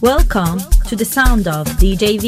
Welcome to the sound of DJ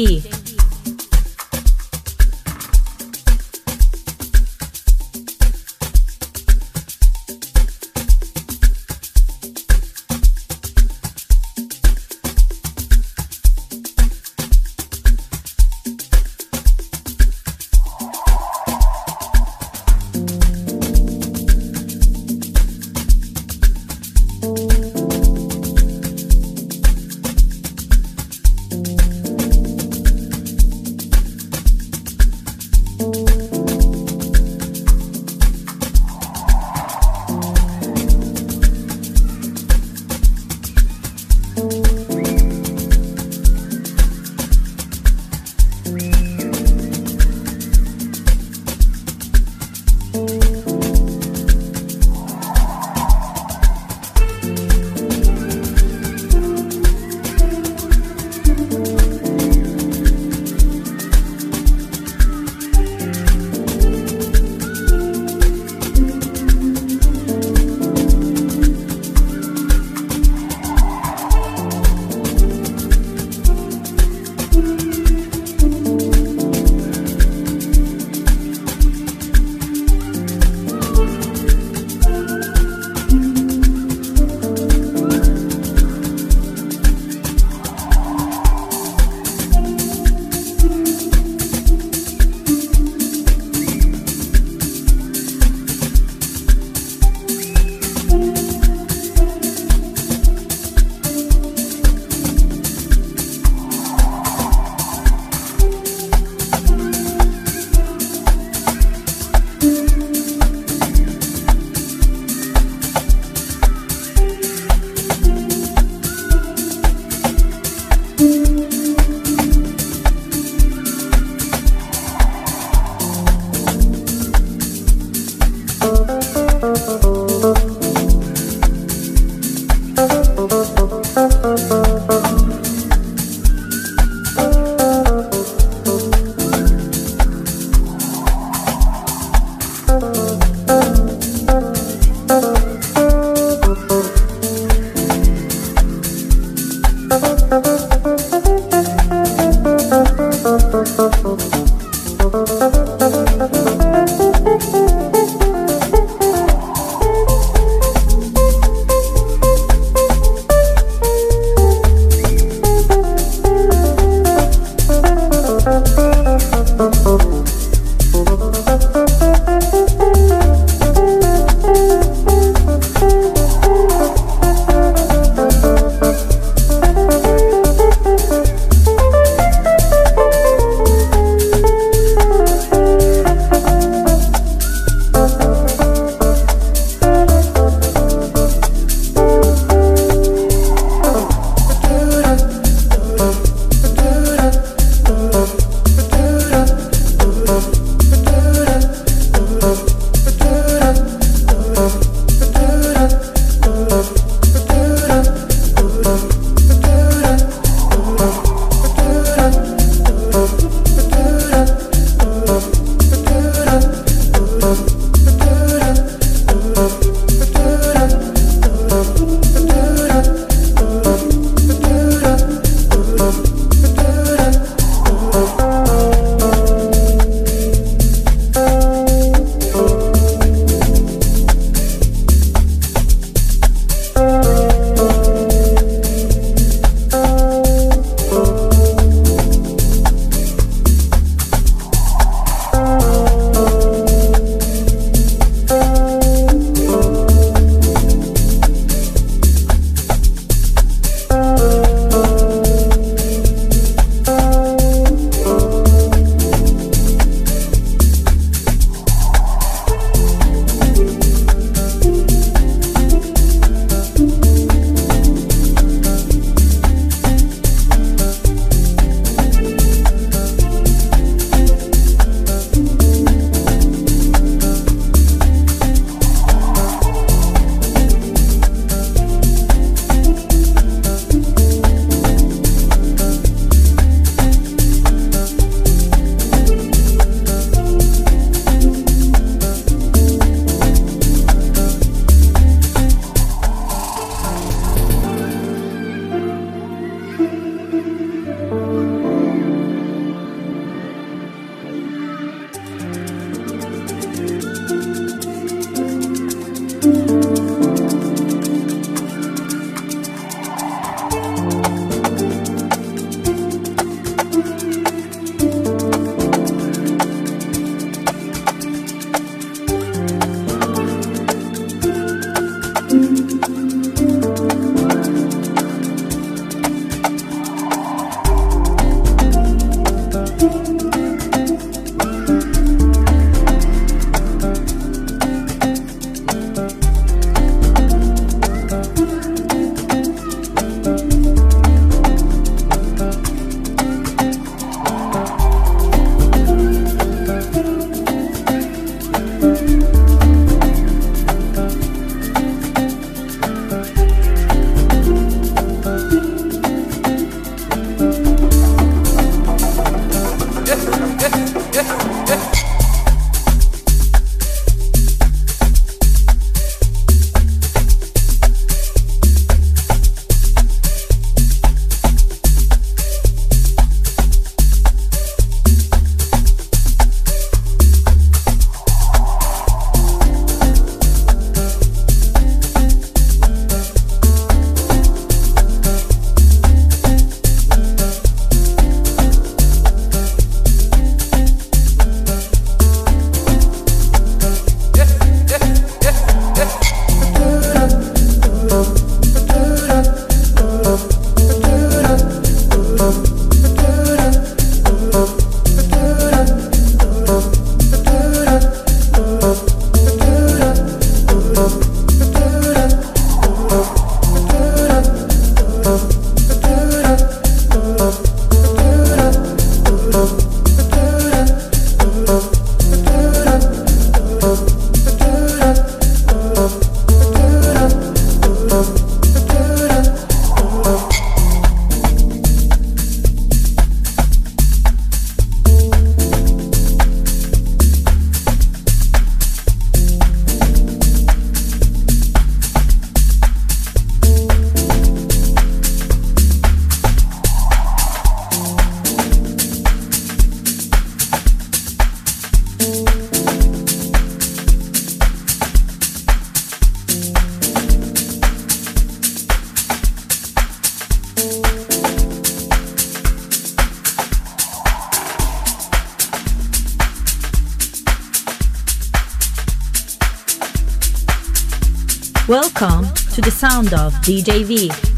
to the sound of DJ V.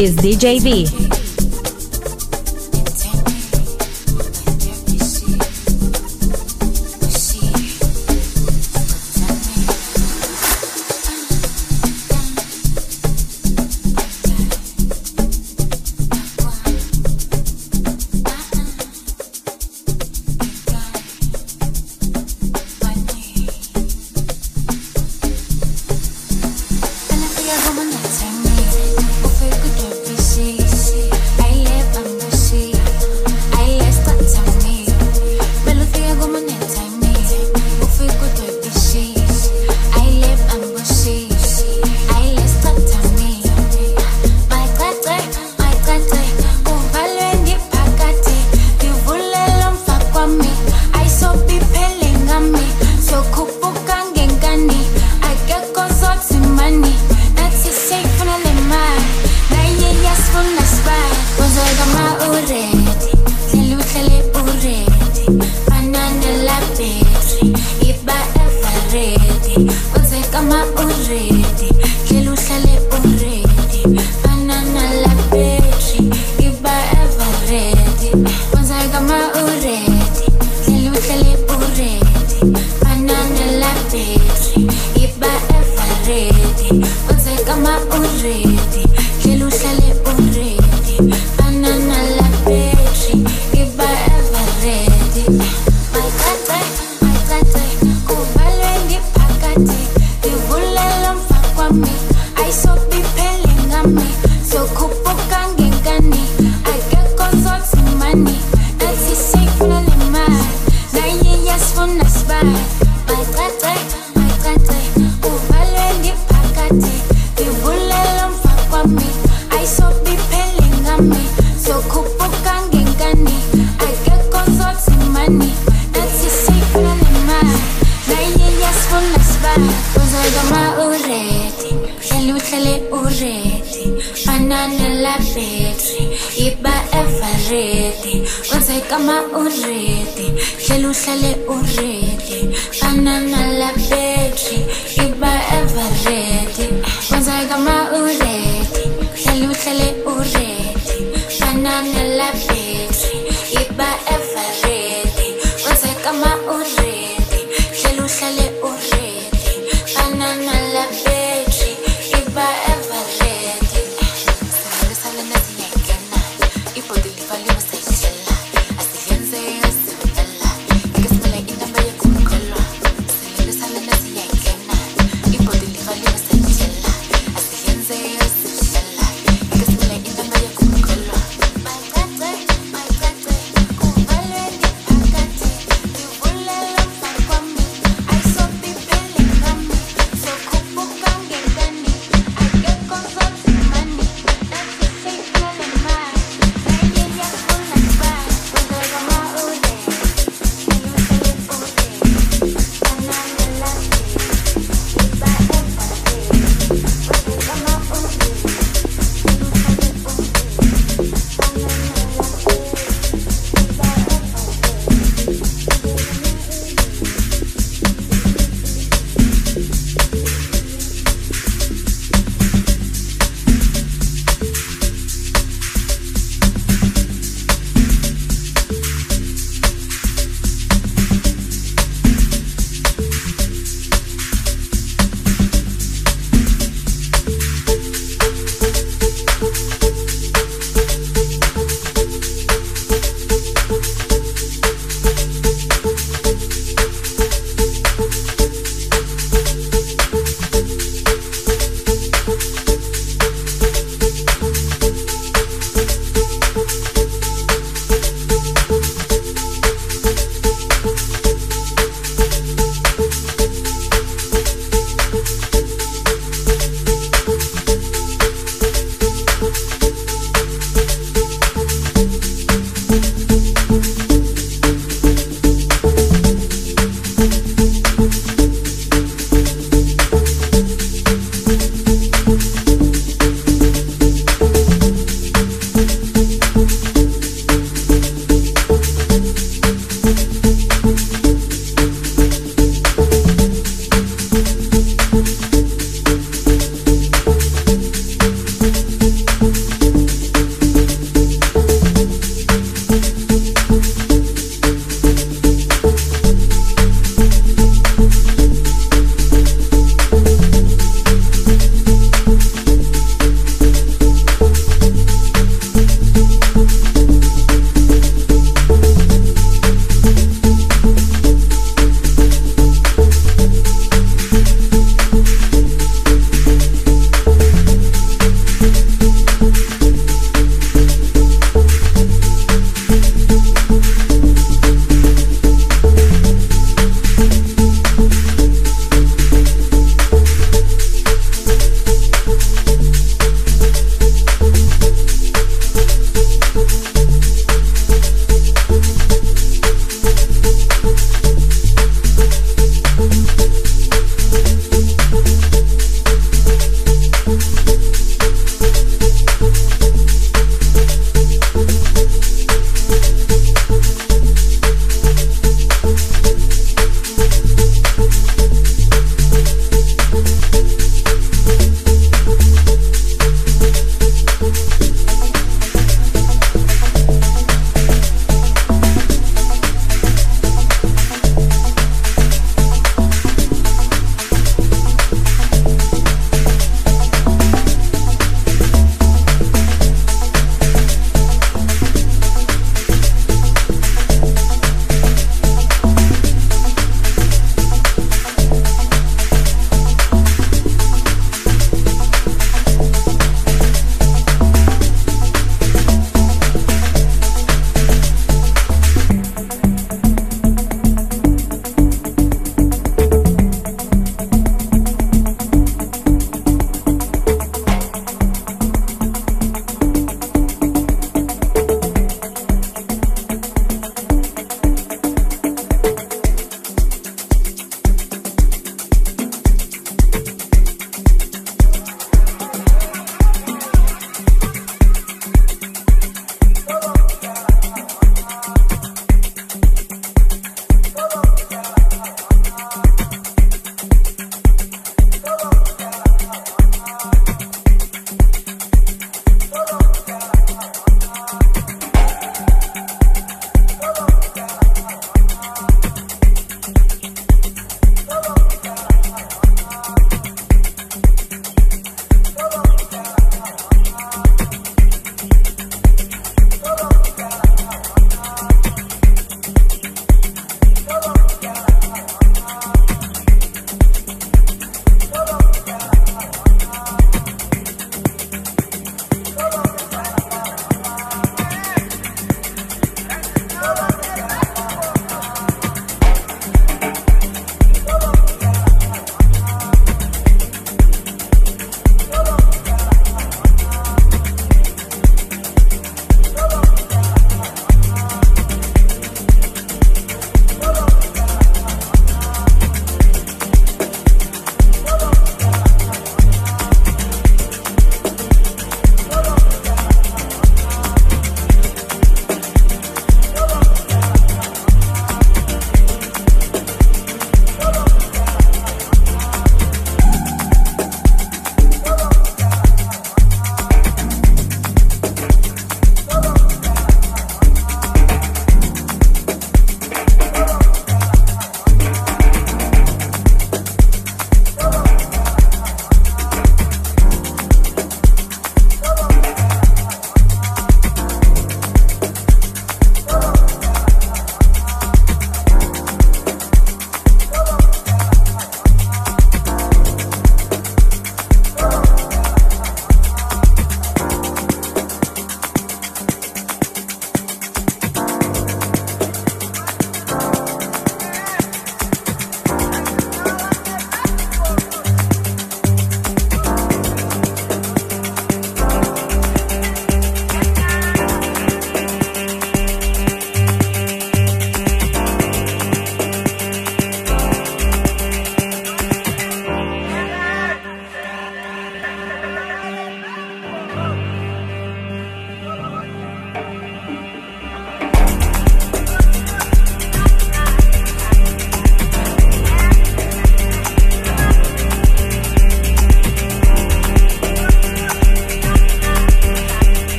is DJ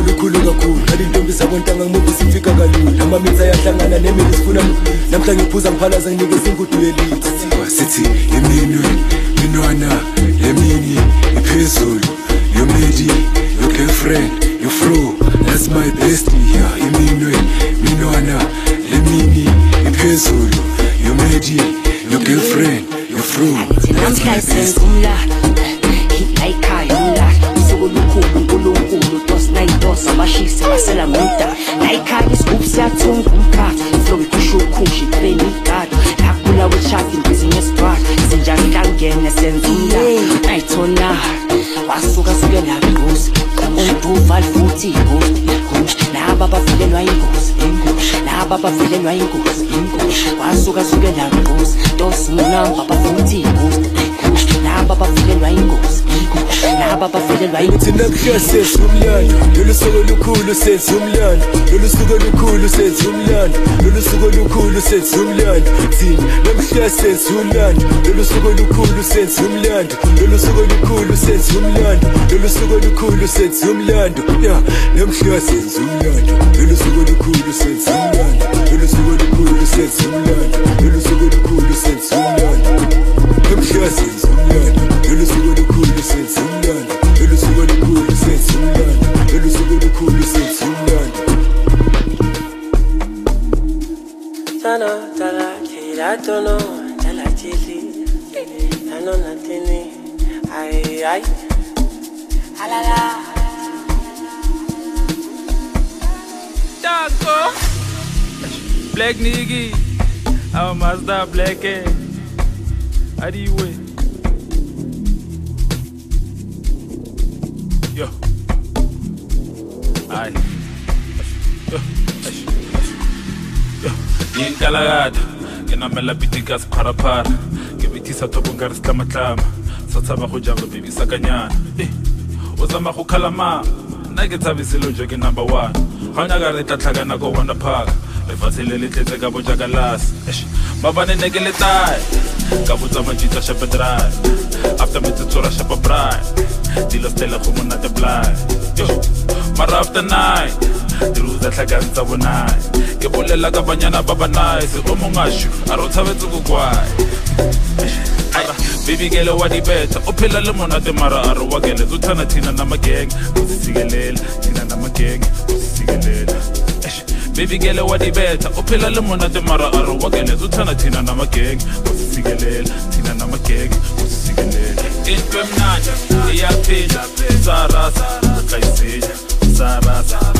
lolu suku lukhulu kakhulu. Kali intombi sabontanga ngimuvi sifika kalula. Amamitha ayahlangana nemini sifuna namhla ngiphuza ngiphalaza nginikeza ingudu yelithi sithi iminwe minwana lemini iphezulu your midi your girlfriend your fro that's my bestie. Yeah iminwe minwana lemini iphezulu your midi your girlfriend your fro that's my bestie. siyathunga umkhathi hlobo ikhusha ukhusha ikubeni igadi lakhula weshati imbizinyo esidwala sinjahlangene senza umla ayithona wasuka sukela mbuzi umduval futhi ingozi laba bavelelwa ingozi laba bavelelwa ingozi wasuka sukela mbuzi nto sinamba bafuna laba bavelelwa ukuthi nakuhla senza umlando lolu suku olukhulu senza umlando lolu suku olukhulu senza umlando lolu suku olukhulu senza umlando thina namhla senza umlando lolu suku olukhulu senza umlando lolu suku olukhulu senza umlando lolu suku olukhulu senza umlando ya namhla senza umlando lolu suku olukhulu senza umlando lolu suku olukhulu senza umlando lolu suku olukhulu senza umlando namhla senza umlando lolu suku tira, tono, tala, chili, tano, natini, ay, ay, alala. Danko Black nigga Our master black eh How Nginamela bitika sipharaphara Ngibithisa thobo ngari sitlamatlama Satsaba go jalo baby sakanyana Eh o zama go khalama nna ke tshabiselo jo ke number one. Ga o nyaka re tla tlhakana ko bona phaka lefatshe le le tletse ka bojakalase ba bane ne ke le tae. Ka botsa majitsa after metsetsora shepa brai dilo stele go monate blai mara after night diruza tlhakantsha bonaye ke bolela ka banyana ba banaese o mongasho a re o tshabetse kokwae bibikele wa dibetha u phela le monate mara a re wa geleza u tshana thina namagenge usisikelela thina namagenge usisikelela bibikele wa dibetha u phela le monate mara a re wa geleza u tshana thina namagenge usisikelela thina namagenge usisikelela into emnandi iyaphila sarasa kayisile sarasa.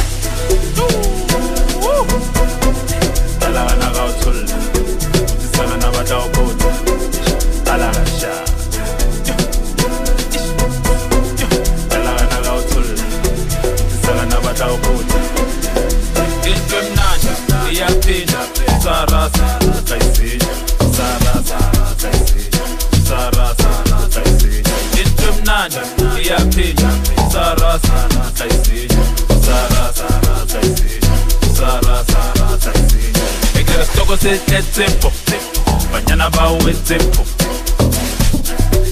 Alaga na ga uthola Utisana na bata ekera stoko sethetsempo banyana bawetsempo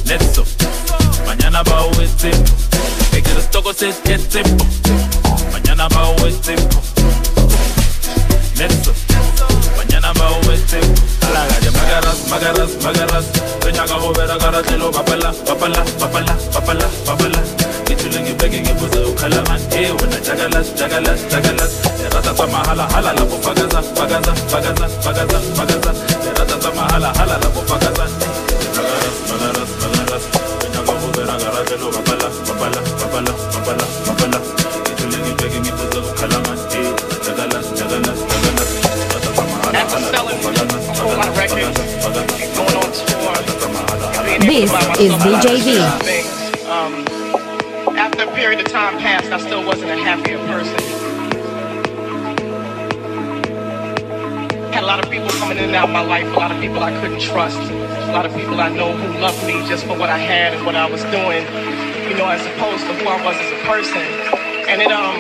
netso banyana bawetsempo ekera stoko sethetsempo Mañana va a tiempo. Neto. Mañana va a tiempo. A la galla, magaras, magaras, magaras. Doña Gabo Vera Garatelo, papala, rata tama hala, hala, la fagaza, fagaza, fagaza. De rata tama hala, hala, la Vera Garatelo, papala, papala, papala, papala, papala. This is DJ in and out my life, a lot of people I couldn't trust, a lot of people I know who loved me just for what I had and what I was doing, you know, as opposed to who I was as a person. And it um,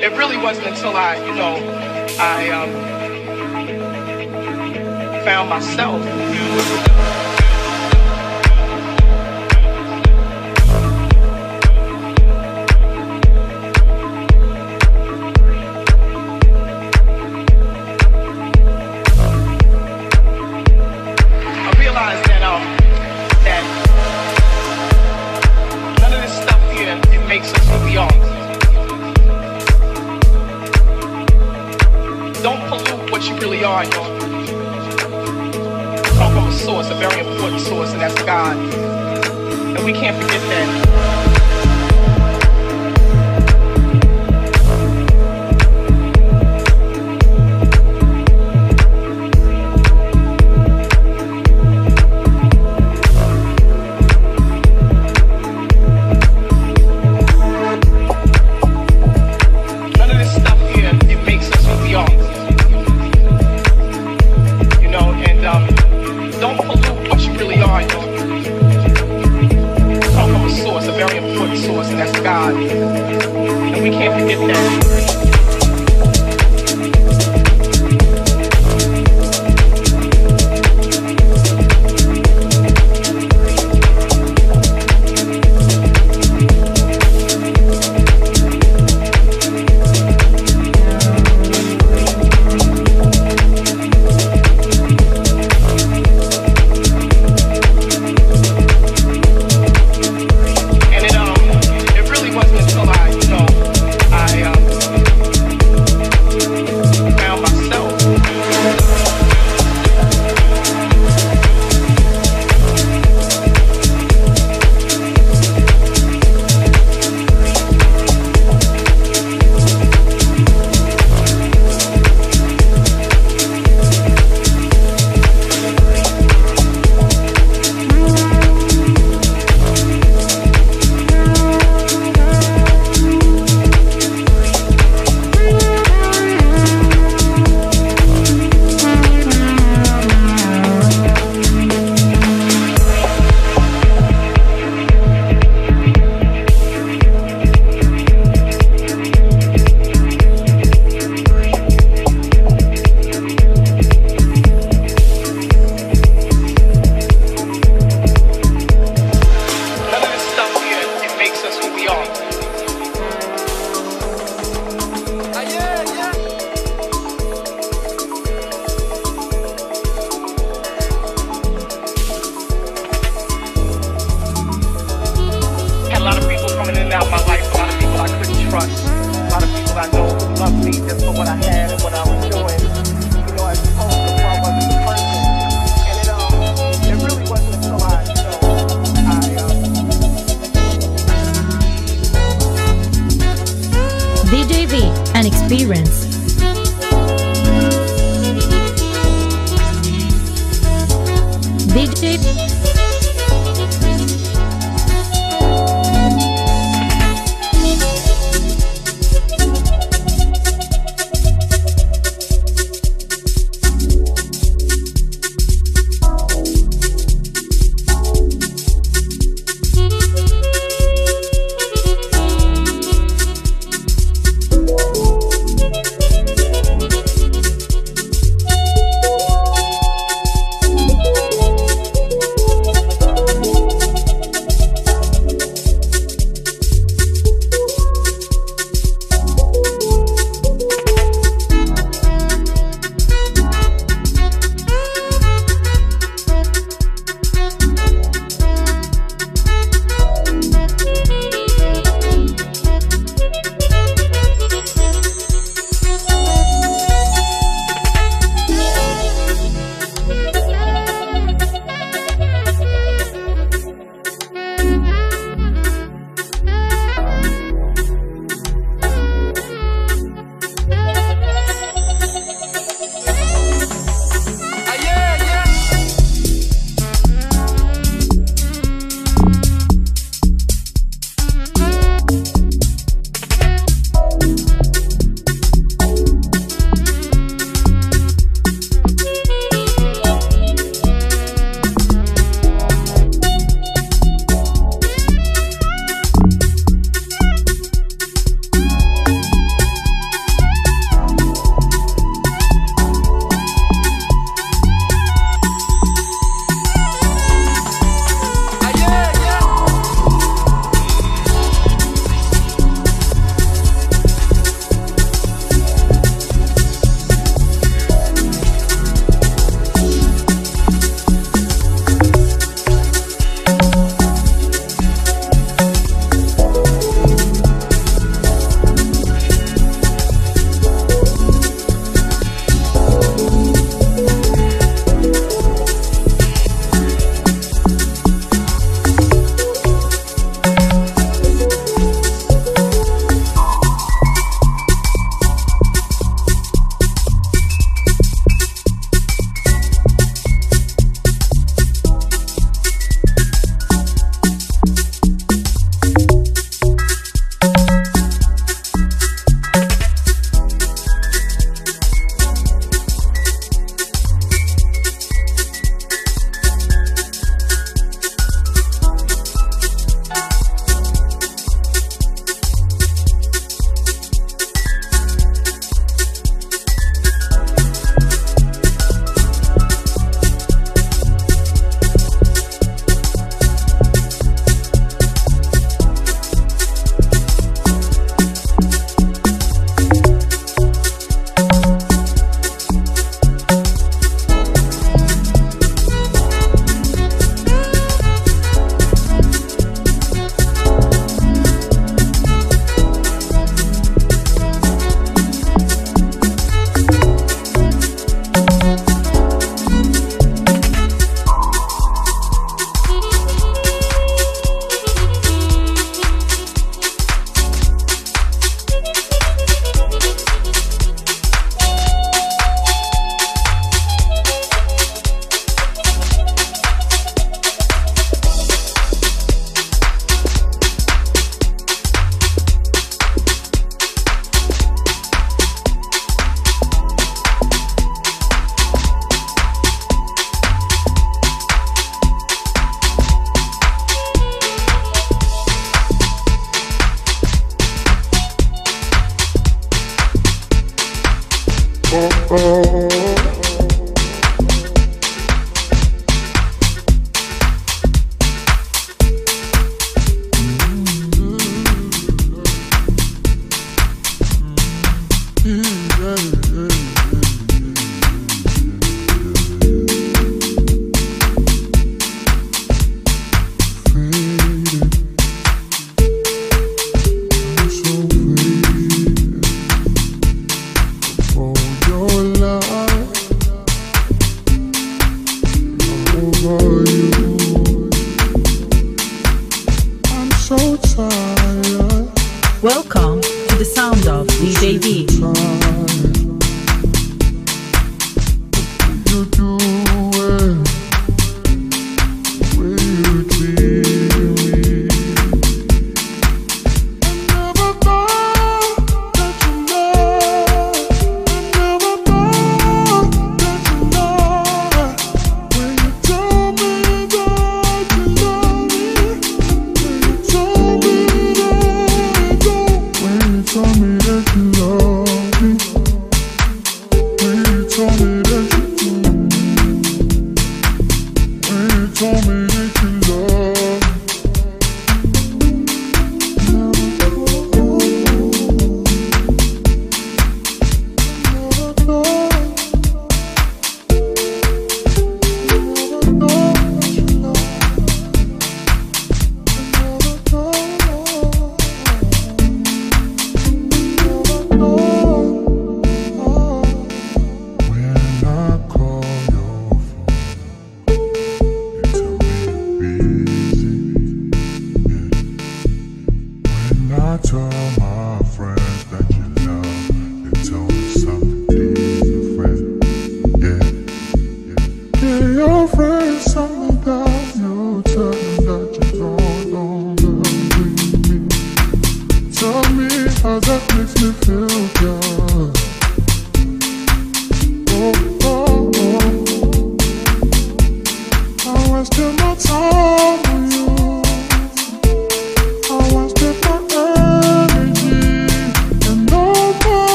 it really wasn't until I, you know, I um, found myself.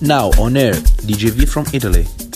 Now on air, DJV from Italy.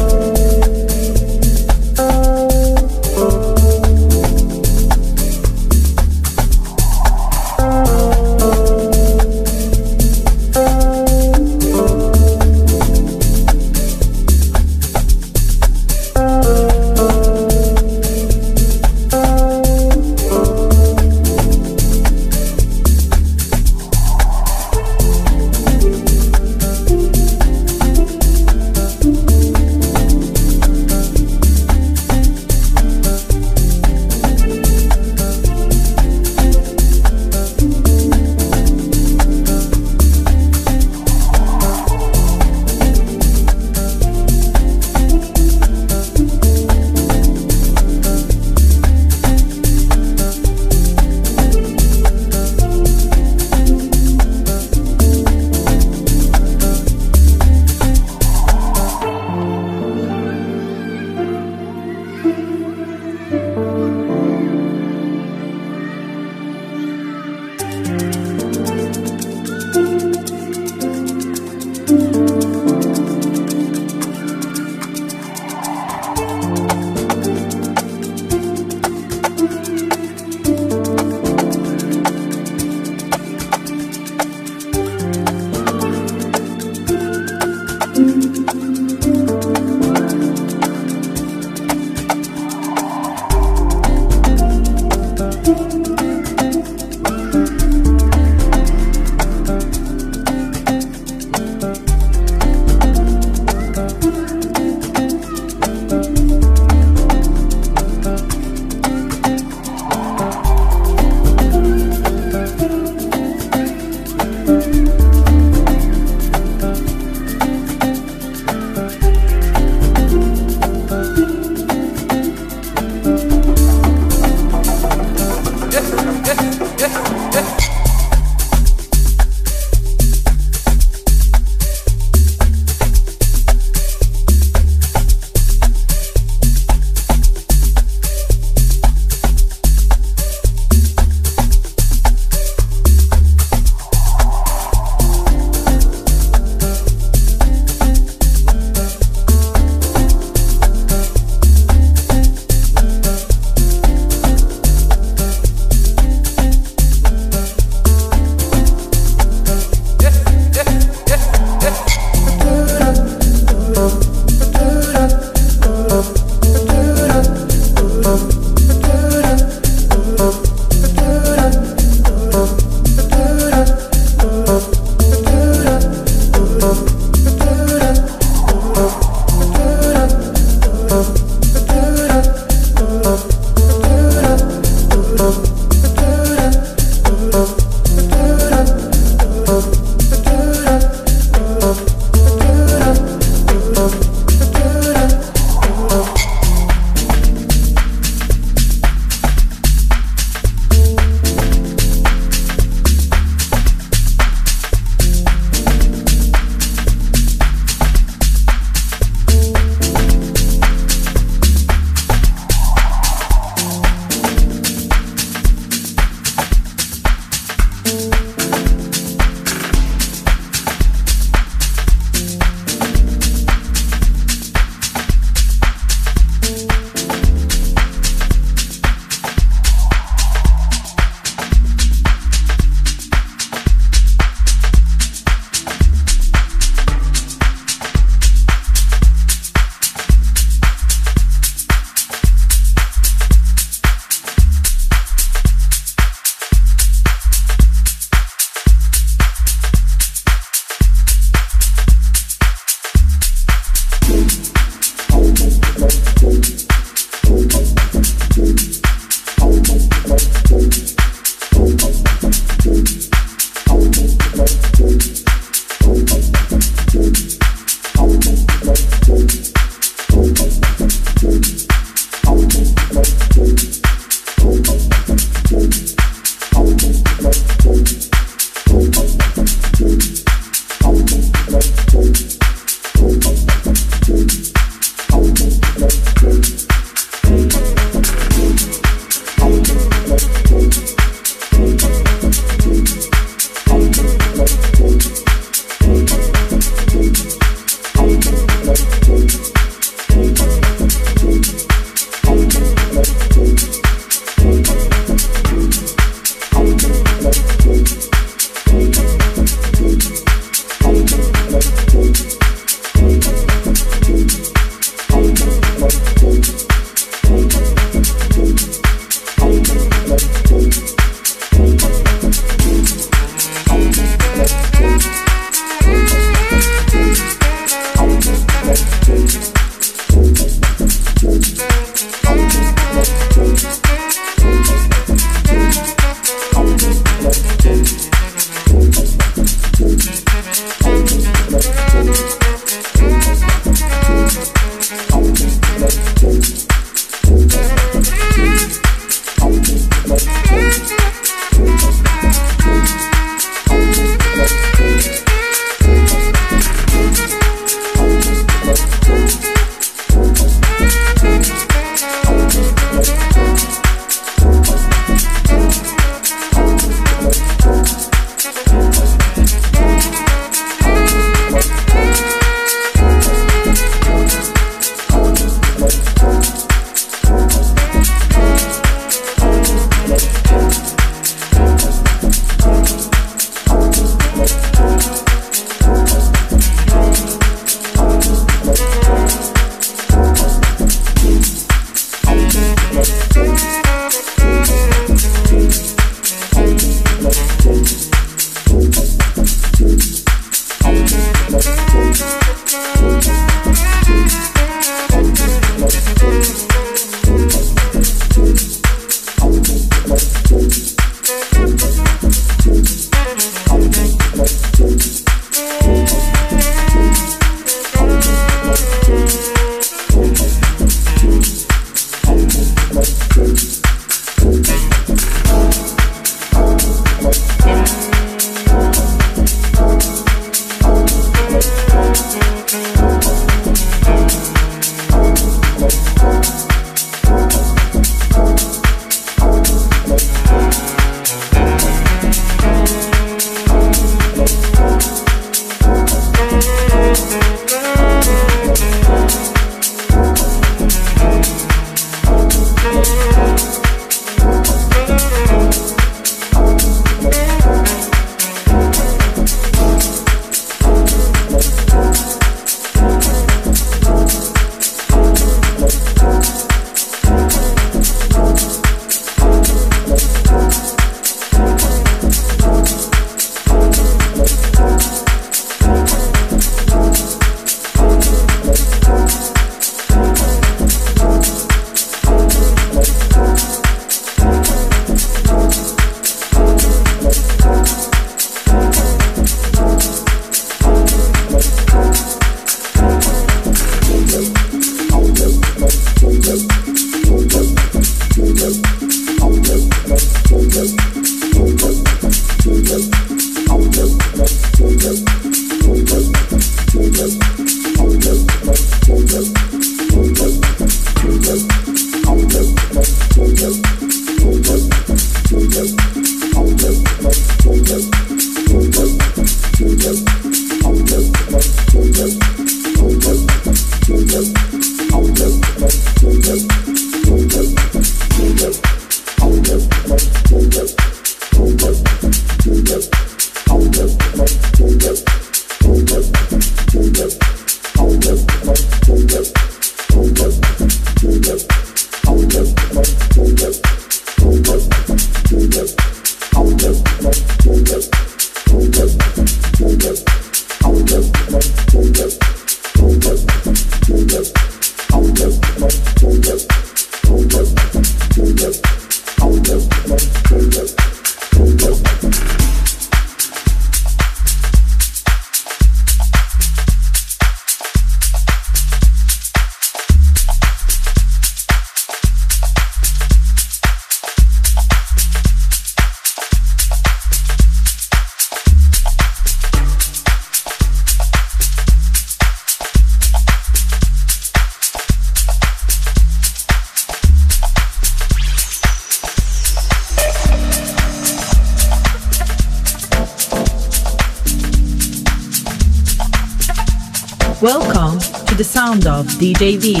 Of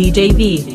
DJV.